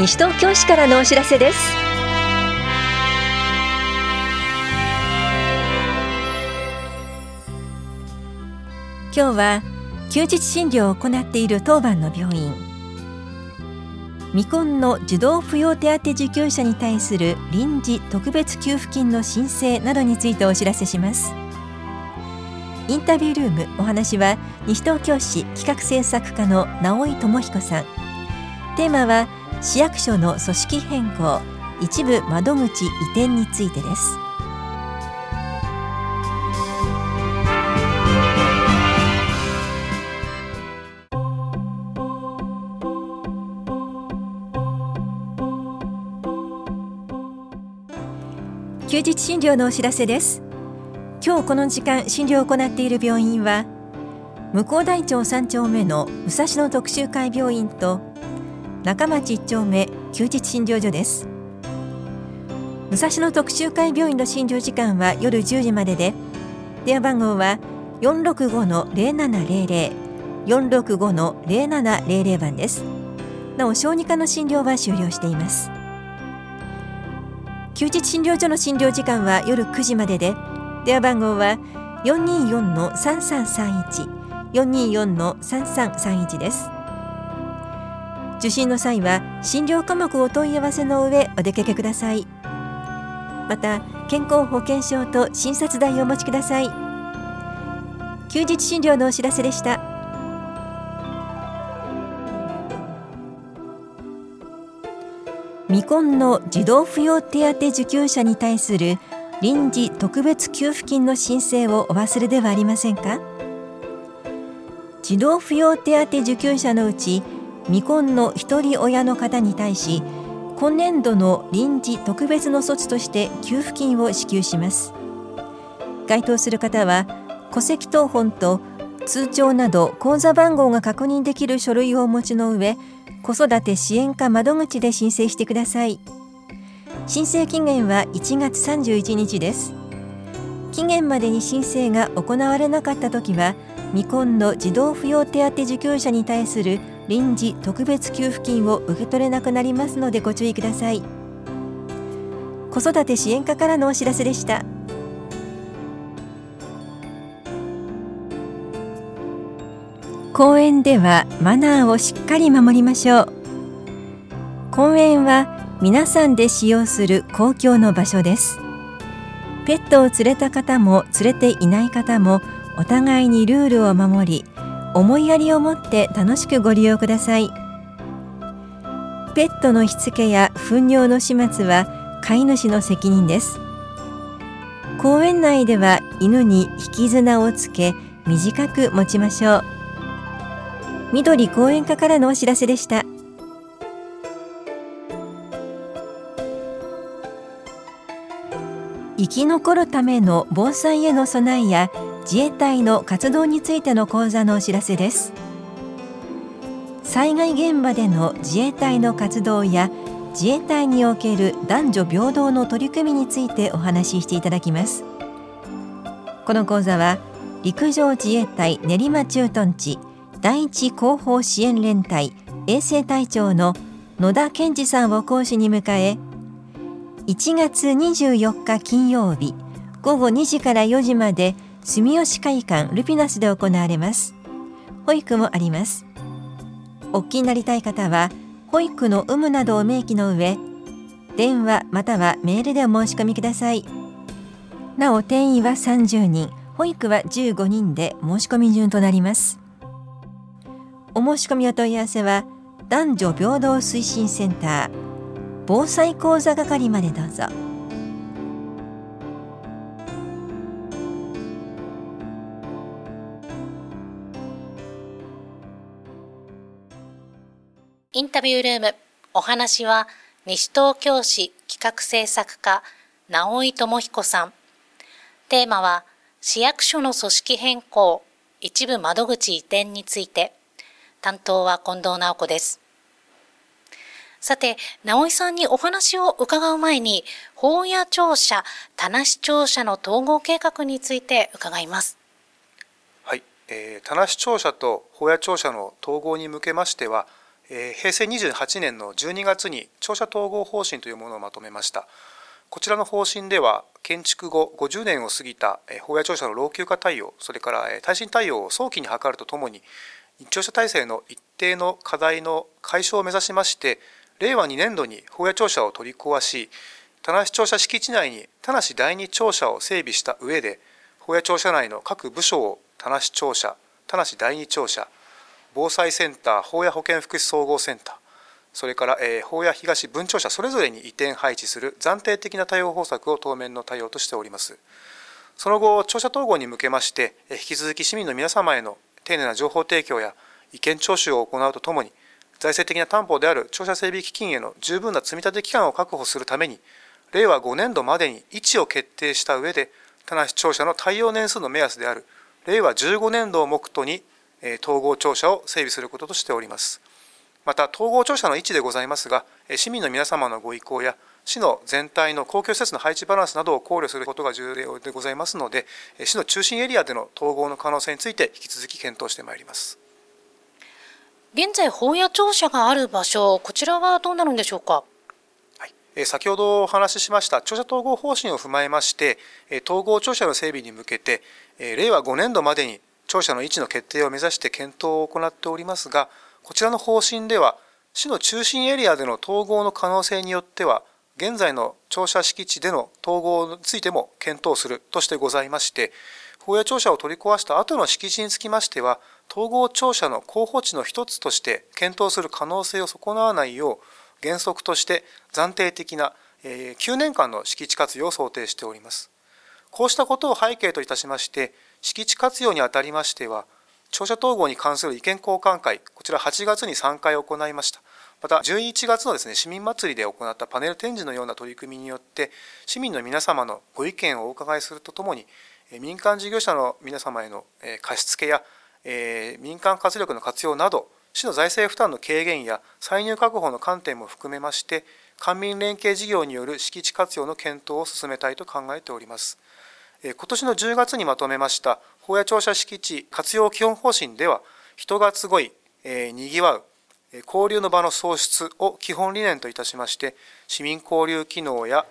西東京市からのお知らせです。今日は休日診療を行っている当番の病院。未婚の児童扶養手当受給者に対する臨時特別給付金の申請などについてお知らせします。インタビュールームお話は西東京市企画政策課の直井智彦さん。テーマは市役所の組織変更一部窓口移転についてです。休日診療のお知らせです。今日この時間診療を行っている病院は向こう大町3丁目の武蔵野特集会病院と中町1丁目休日診療所です。武蔵野特集会病院の診療時間は夜10時までで電話番号は465-0700 465-0700番です。なお小児科の診療は終了しています。休日診療所の診療時間は夜9時までで電話番号は424-3331 424-3331です。受診の際は診療科目を問い合わせの上お出かけください。また健康保険証と診察代をお持ちください。休日診療のお知らせでした。未婚の児童扶養手当受給者に対する臨時特別給付金の申請をお忘れではありませんか？児童扶養手当受給者のうち未婚の一人親の方に対し今年度の臨時特別の措置として給付金を支給します。該当する方は戸籍謄本と通帳など口座番号が確認できる書類をお持ちの上子育て支援課窓口で申請してください。申請期限は1月31日です。期限までに申請が行われなかった時は未婚の児童扶養手当受給者に対する臨時特別給付金を受け取れなくなりますのでご注意ください。子育て支援課からのお知らせでした。公園ではマナーをしっかり守りましょう。公園は皆さんで使用する公共の場所です。ペットを連れた方も連れていない方もお互いにルールを守り思いやりを持って楽しくご利用ください。ペットのしつけや糞尿の始末は飼い主の責任です。公園内では犬に引き綱をつけ短く持ちましょう。緑公園課からのお知らせでした。生き残るための防災への備えや自衛隊の活動についての講座のお知らせです。災害現場での自衛隊の活動や自衛隊における男女平等の取り組みについてお話ししていただきます。この講座は陸上自衛隊練馬駐屯地第一広報支援連隊衛生隊長の野田健二さんを講師に迎え1月24日金曜日午後2時から4時まで住吉会館ルピナスで行われます。保育もあります。お聞きになりたい方は保育の有無などを明記の上電話またはメールでお申し込みください。なお定員は30人保育は15人で申し込み順となります。お申し込みお問い合わせは男女平等推進センター防災講座係までどうぞ。タビュールームお話は西東京市企画制作課直井智彦さん。テーマは市役所の組織変更一部窓口移転について。担当は近藤直子です。さて、直井さんにお話を伺う前に、法屋庁舎、田無庁舎の統合計画について伺います。はい、えー、田無庁舎と法屋庁舎の統合に向けましては、平成28年の12月に庁舎統合方針というものをまとめました。こちらの方針では建築後50年を過ぎた法や庁舎の老朽化対応それから耐震対応を早期に図るとともに庁舎体制の一定の課題の解消を目指しまして令和2年度に法や庁舎を取り壊し田無庁舎敷地内に田無第二庁舎を整備した上で法や庁舎内の各部署を田無庁舎田無第二庁舎防災センター、法や保健福祉総合センター、それから、えー、法や東分庁舎それぞれに移転配置する暫定的な対応方策を当面の対応としております。その後、庁舎統合に向けまして、引き続き市民の皆様への丁寧な情報提供や意見聴取を行うとともに、財政的な担保である庁舎整備基金への十分な積立期間を確保するために、令和5年度までに位置を決定した上で、田無庁舎の対応年数の目安である令和15年度を目途に統合庁舎を整備することとしております。また、統合庁舎の位置でございますが、市民の皆様のご意向や、市の全体の公共施設の配置バランスなどを考慮することが重要でございますので、市の中心エリアでの統合の可能性について、引き続き検討してまいります。現在、法や庁舎がある場所、こちらはどうなるんでしょうか？先ほどお話ししました庁舎統合方針を踏まえまして統合庁舎の整備に向けて令和5年度までに庁舎の位置の決定を目指して検討を行っておりますが、こちらの方針では、市の中心エリアでの統合の可能性によっては、現在の庁舎敷地での統合についても検討するとしてございまして、法や庁舎を取り壊した後の敷地につきましては、統合庁舎の候補地の一つとして検討する可能性を損なわないよう、原則として暫定的な9年間の敷地活用を想定しております。こうしたことを背景といたしまして、敷地活用にあたりましては、庁舎統合に関する意見交換会、こちら8月に3回行いました。また、11月のですね、市民祭りで行ったパネル展示のような取り組みによって、市民の皆様のご意見をお伺いするとともに、民間事業者の皆様への貸付や民間活力の活用など、市の財政負担の軽減や歳入確保の観点も含めまして、官民連携事業による敷地活用の検討を進めたいと考えております。今年の10月にまとめました法や庁舎敷地活用基本方針では人が集い、にぎわう交流の場の創出を基本理念といたしまして市民交流機能や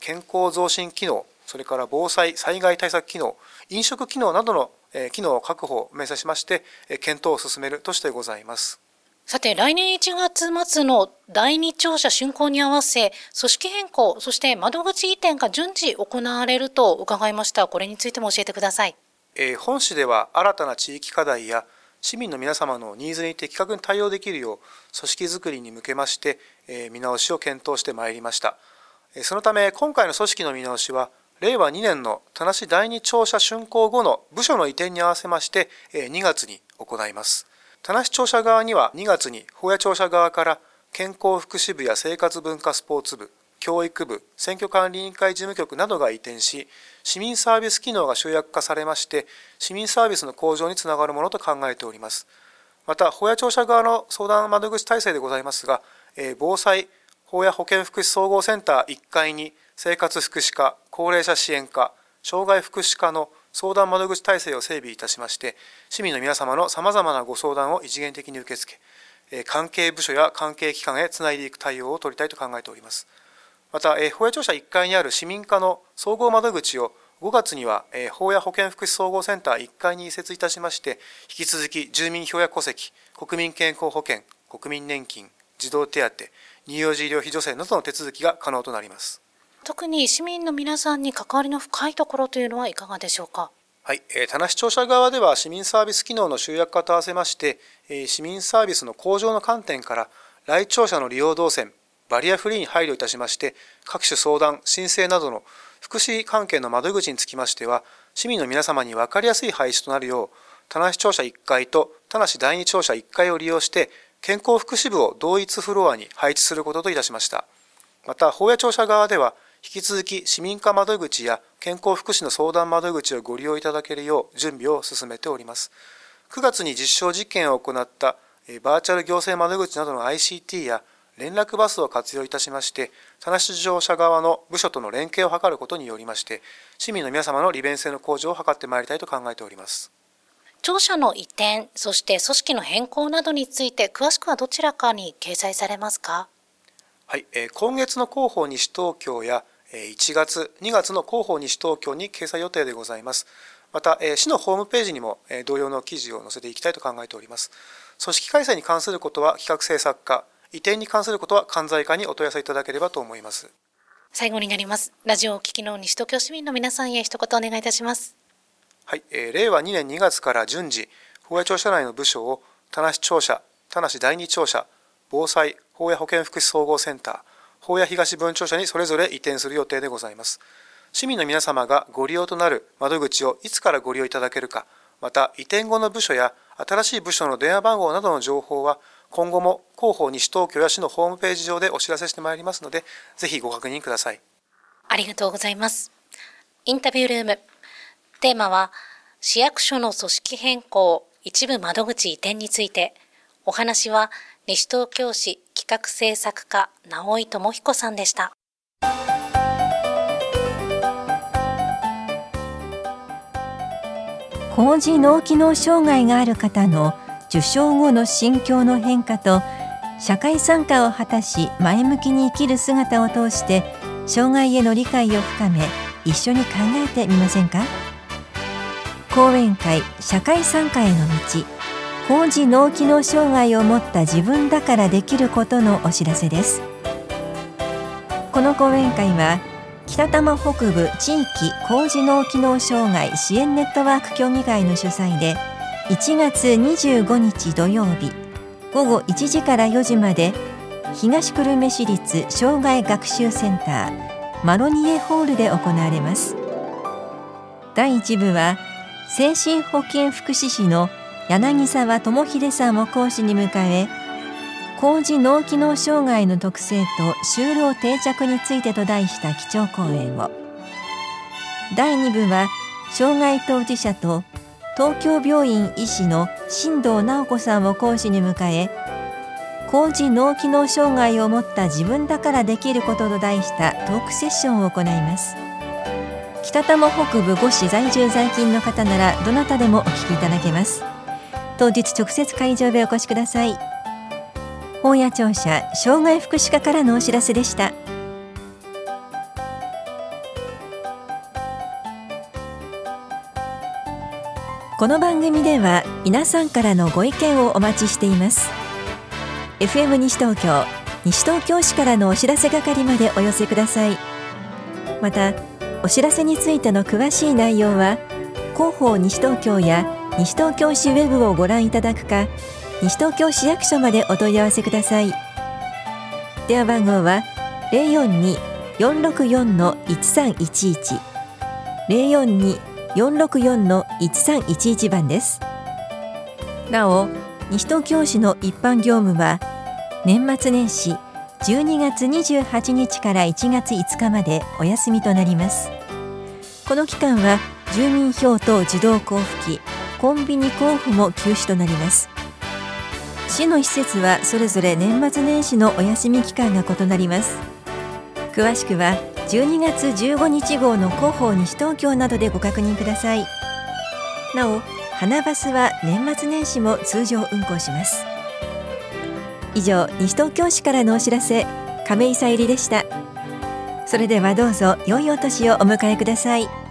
健康増進機能それから防災災害対策機能飲食機能などの機能を確保を目指しまして検討を進めるとしてございます。さて、来年1月末の第2庁舎竣工に合わせ、組織変更、そして窓口移転が順次行われると伺いました。これについても教えてください。えー、本市では新たな地域課題や市民の皆様のニーズに的確に対応できるよう組織づくりに向けまして、えー、見直しを検討してまいりました。そのため今回の組織の見直しは令和2年の田無第2庁舎竣工後の部署の移転に合わせまして2月に行います。田無庁舎側には2月に法屋庁舎側から健康福祉部や生活文化スポーツ部、教育部、選挙管理委員会事務局などが移転し、市民サービス機能が集約化されまして、市民サービスの向上につながるものと考えております。また、法屋庁舎側の相談窓口体制でございますがえ、防災、法屋保健福祉総合センター1階に生活福祉課、高齢者支援課、障害福祉課の相談窓口体制を整備いたしまして、市民の皆様のさまざまなご相談を一元的に受け付け、関係部署や関係機関へつないでいく対応を取りたいと考えております。また、法屋庁舎1階にある市民課の総合窓口を5月には法や保健福祉総合センター1階に移設いたしまして、引き続き住民票や戸籍、国民健康保険、国民年金、児童手当、乳幼児医療費助成などの手続きが可能となります。特に市民の皆さんに関わりの深いところというのはいかがでしょうか？はい、えー、田無庁舎側では市民サービス機能の集約化と合わせまして、え、市民サービスの向上の観点から来庁舎の利用動線バリアフリーに配慮いたしまして各種相談申請などの福祉関係の窓口につきましては市民の皆様に分かりやすい配置となるよう田無庁舎1階と田無第2庁舎1階を利用して健康福祉部を同一フロアに配置することといたしましたまた法屋庁舎側では引き続き市民課窓口や健康福祉の相談窓口をご利用いただけるよう準備を進めております。9月に実証実験を行ったバーチャル行政窓口などの ICT や連絡バスを活用いたしまして、田無自動車側の部署との連携を図ることによりまして、市民の皆様の利便性の向上を図ってまいりたいと考えております。庁舎の移転、そして組織の変更などについて、詳しくはどちらかに掲載されますか？はい、えー、今月の広報西東京や1月、2月の広報西東京に掲載予定でございます。また、市のホームページにも同様の記事を載せていきたいと考えております。組織開催に関することは企画制作課、移転に関することは関西課にお問い合わせいただければと思います。最後になります。ラジオを聴きの西東京市民の皆さんへ一言お願いいたします。はい、えー、令和2年2月から順次、法屋庁舎内の部署を田無庁舎、田無第二庁舎、防災、法屋保健福祉総合センター、法屋東分庁舎にそれぞれ移転する予定でございます。市民の皆様がご利用となる窓口をいつからご利用いただけるか、また移転後の部署や新しい部署の電話番号などの情報は今後も広報西東京や市のホームページ上でお知らせしてまいりますので、ぜひご確認ください。ありがとうございます。インタビュールーム。テーマは、市役所の組織変更、一部窓口移転について、お話は西東京市企画制作課直井智彦さんでした。高次脳機能障害がある方の受賞後の心境の変化と社会参加を果たし前向きに生きる姿を通して障害への理解を深め一緒に考えてみませんか？講演会社会参加への道高次脳機能障害を持った自分だからできることのお知らせです。この講演会は北多摩北部地域高次脳機能障害支援ネットワーク協議会の主催で1月25日土曜日午後1時から4時まで東久留米市立障害学習センターマロニエホールで行われます。第1部は精神保健福祉士の柳沢智秀さんを講師に迎え高次脳機能障害の特性と就労定着についてと題した基調講演を。第2部は障害当事者と東京病院医師の新藤直子さんを講師に迎え高次脳機能障害を持った自分だからできることと題したトークセッションを行います。北多摩北部5市在住在勤の方ならどなたでもお聞きいただけます。当日直接会場でお越しください。本屋庁舎障害福祉課からのお知らせでした。この番組では皆さんからのご意見をお待ちしています。FM 西東京西東京市からのお知らせ係までお寄せください。またお知らせについての詳しい内容は広報西東京や西東京市ウェブをご覧いただくか西東京市役所までお問い合わせください。電話番号は042-464-1311 042 464-1311番です。なお西東京市の一般業務は年末年始12月28日から1月5日までお休みとなります。この期間は住民票等自動交付機コンビニ交付も休止となります。市の施設はそれぞれ年末年始のお休み期間が異なります。詳しくは12月15日号の広報西東京などでご確認ください。なお花バスは年末年始も通常運行します。以上西東京市からのお知らせ亀井さゆりでした。それではどうぞ良いお年をお迎えください。